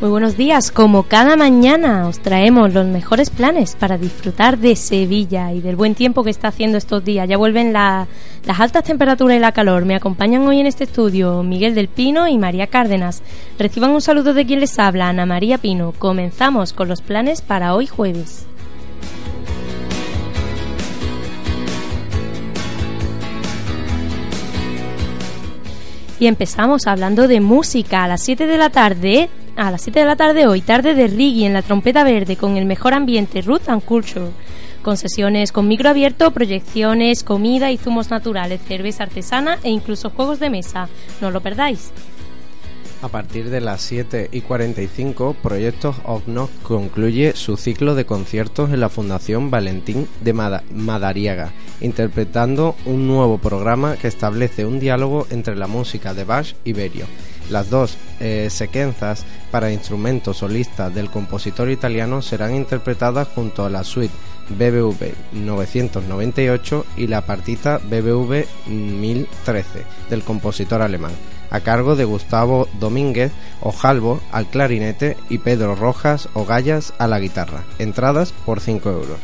Muy buenos días, como cada mañana os traemos los mejores planes para disfrutar de Sevilla y del buen tiempo que está haciendo estos días. Ya vuelven las altas temperaturas y la calor. Me acompañan hoy en este estudio Miguel del Pino y María Cárdenas. Reciban un saludo de quien les habla, Ana María Pino. Comenzamos con los planes para hoy jueves. Y empezamos hablando de música. A las 7 de la tarde a las 7 de la tarde hoy, tarde de Rigi en la trompeta verde con el mejor ambiente Ruth and Culture. Con sesiones con micro abierto, proyecciones, comida y zumos naturales, cerveza artesana e incluso juegos de mesa. No lo perdáis. A partir de las 7 y 45, Proyectos OVNOC concluye su ciclo de conciertos en la Fundación Valentín de Madariaga, interpretando un nuevo programa que establece un diálogo entre la música de Bach y Berio las dos eh, sequenzas para instrumentos solistas del compositor italiano serán interpretadas junto a la suite BBV 998 y la partita BBV 1013 del compositor alemán, a cargo de Gustavo Domínguez Ojalvo al clarinete y Pedro Rojas Ogallas a la guitarra. Entradas por 5 euros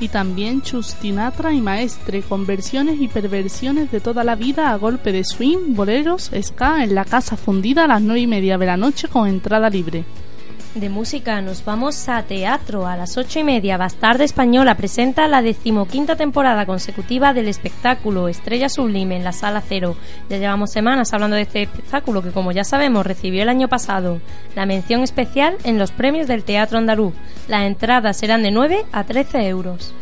y también chustinatra y maestre, con versiones y perversiones de toda la vida a golpe de swing, boleros, ska en la casa fundida a las nueve y media de la noche con entrada libre. De música nos vamos a teatro. A las ocho y media, Bastarda Española presenta la decimoquinta temporada consecutiva del espectáculo Estrella Sublime en la Sala Cero. Ya llevamos semanas hablando de este espectáculo que, como ya sabemos, recibió el año pasado la mención especial en los premios del Teatro Andaluz. Las entradas serán de 9 a 13 euros.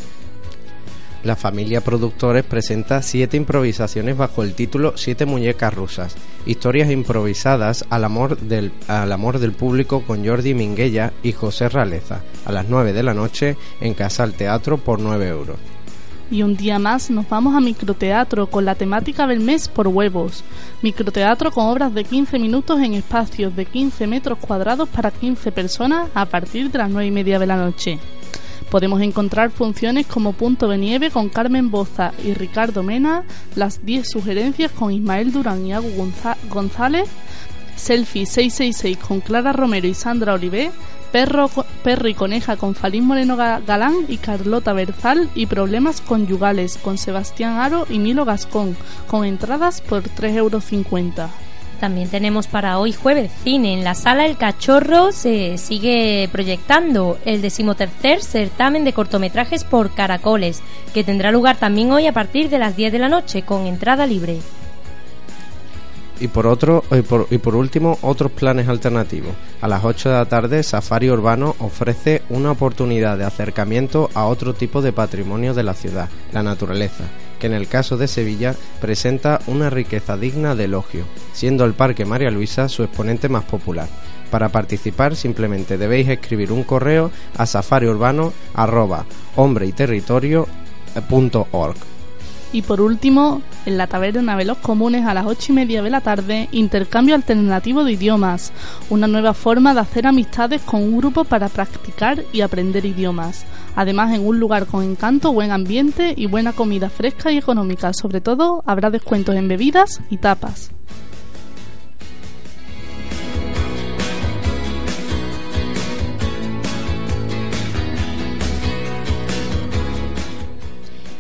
La familia Productores presenta siete improvisaciones bajo el título Siete muñecas rusas, historias improvisadas al amor del, al amor del público con Jordi Minguella y José Raleza, a las 9 de la noche en Casa al Teatro por 9 euros. Y un día más nos vamos a microteatro con la temática del mes por huevos. Microteatro con obras de 15 minutos en espacios de 15 metros cuadrados para 15 personas a partir de las 9 y media de la noche. Podemos encontrar funciones como Punto de Nieve con Carmen Boza y Ricardo Mena, las 10 sugerencias con Ismael Durán y Agu González, Selfie 666 con Clara Romero y Sandra Olivé, Perro, y Coneja con Falín Moreno Galán y Carlota Berzal y Problemas Conyugales con Sebastián Aro y Milo Gascón, con entradas por 3,50 euros. También tenemos para hoy jueves cine. En la sala El Cachorro se sigue proyectando el decimotercer certamen de cortometrajes por caracoles, que tendrá lugar también hoy a partir de las 10 de la noche con entrada libre. Y por, otro, y por, último, otros planes alternativos. A las 8 de la tarde, Safari Urbano ofrece una oportunidad de acercamiento a otro tipo de patrimonio de la ciudad, la naturaleza que en el caso de Sevilla presenta una riqueza digna de elogio, siendo el Parque María Luisa su exponente más popular. Para participar simplemente debéis escribir un correo a safariurbano.org. Y por último, en la taberna de los comunes a las ocho y media de la tarde, intercambio alternativo de idiomas, una nueva forma de hacer amistades con un grupo para practicar y aprender idiomas. Además, en un lugar con encanto, buen ambiente y buena comida fresca y económica. Sobre todo, habrá descuentos en bebidas y tapas.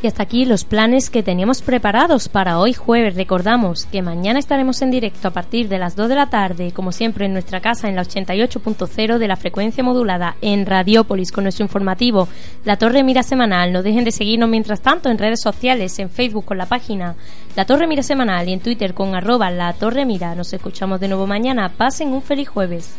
Y hasta aquí los planes que teníamos preparados para hoy jueves. Recordamos que mañana estaremos en directo a partir de las 2 de la tarde, como siempre en nuestra casa en la 88.0 de la frecuencia modulada en Radiópolis con nuestro informativo La Torre Mira Semanal. No dejen de seguirnos mientras tanto en redes sociales, en Facebook con la página La Torre Mira Semanal y en Twitter con arroba La Torre Mira. Nos escuchamos de nuevo mañana. Pasen un feliz jueves.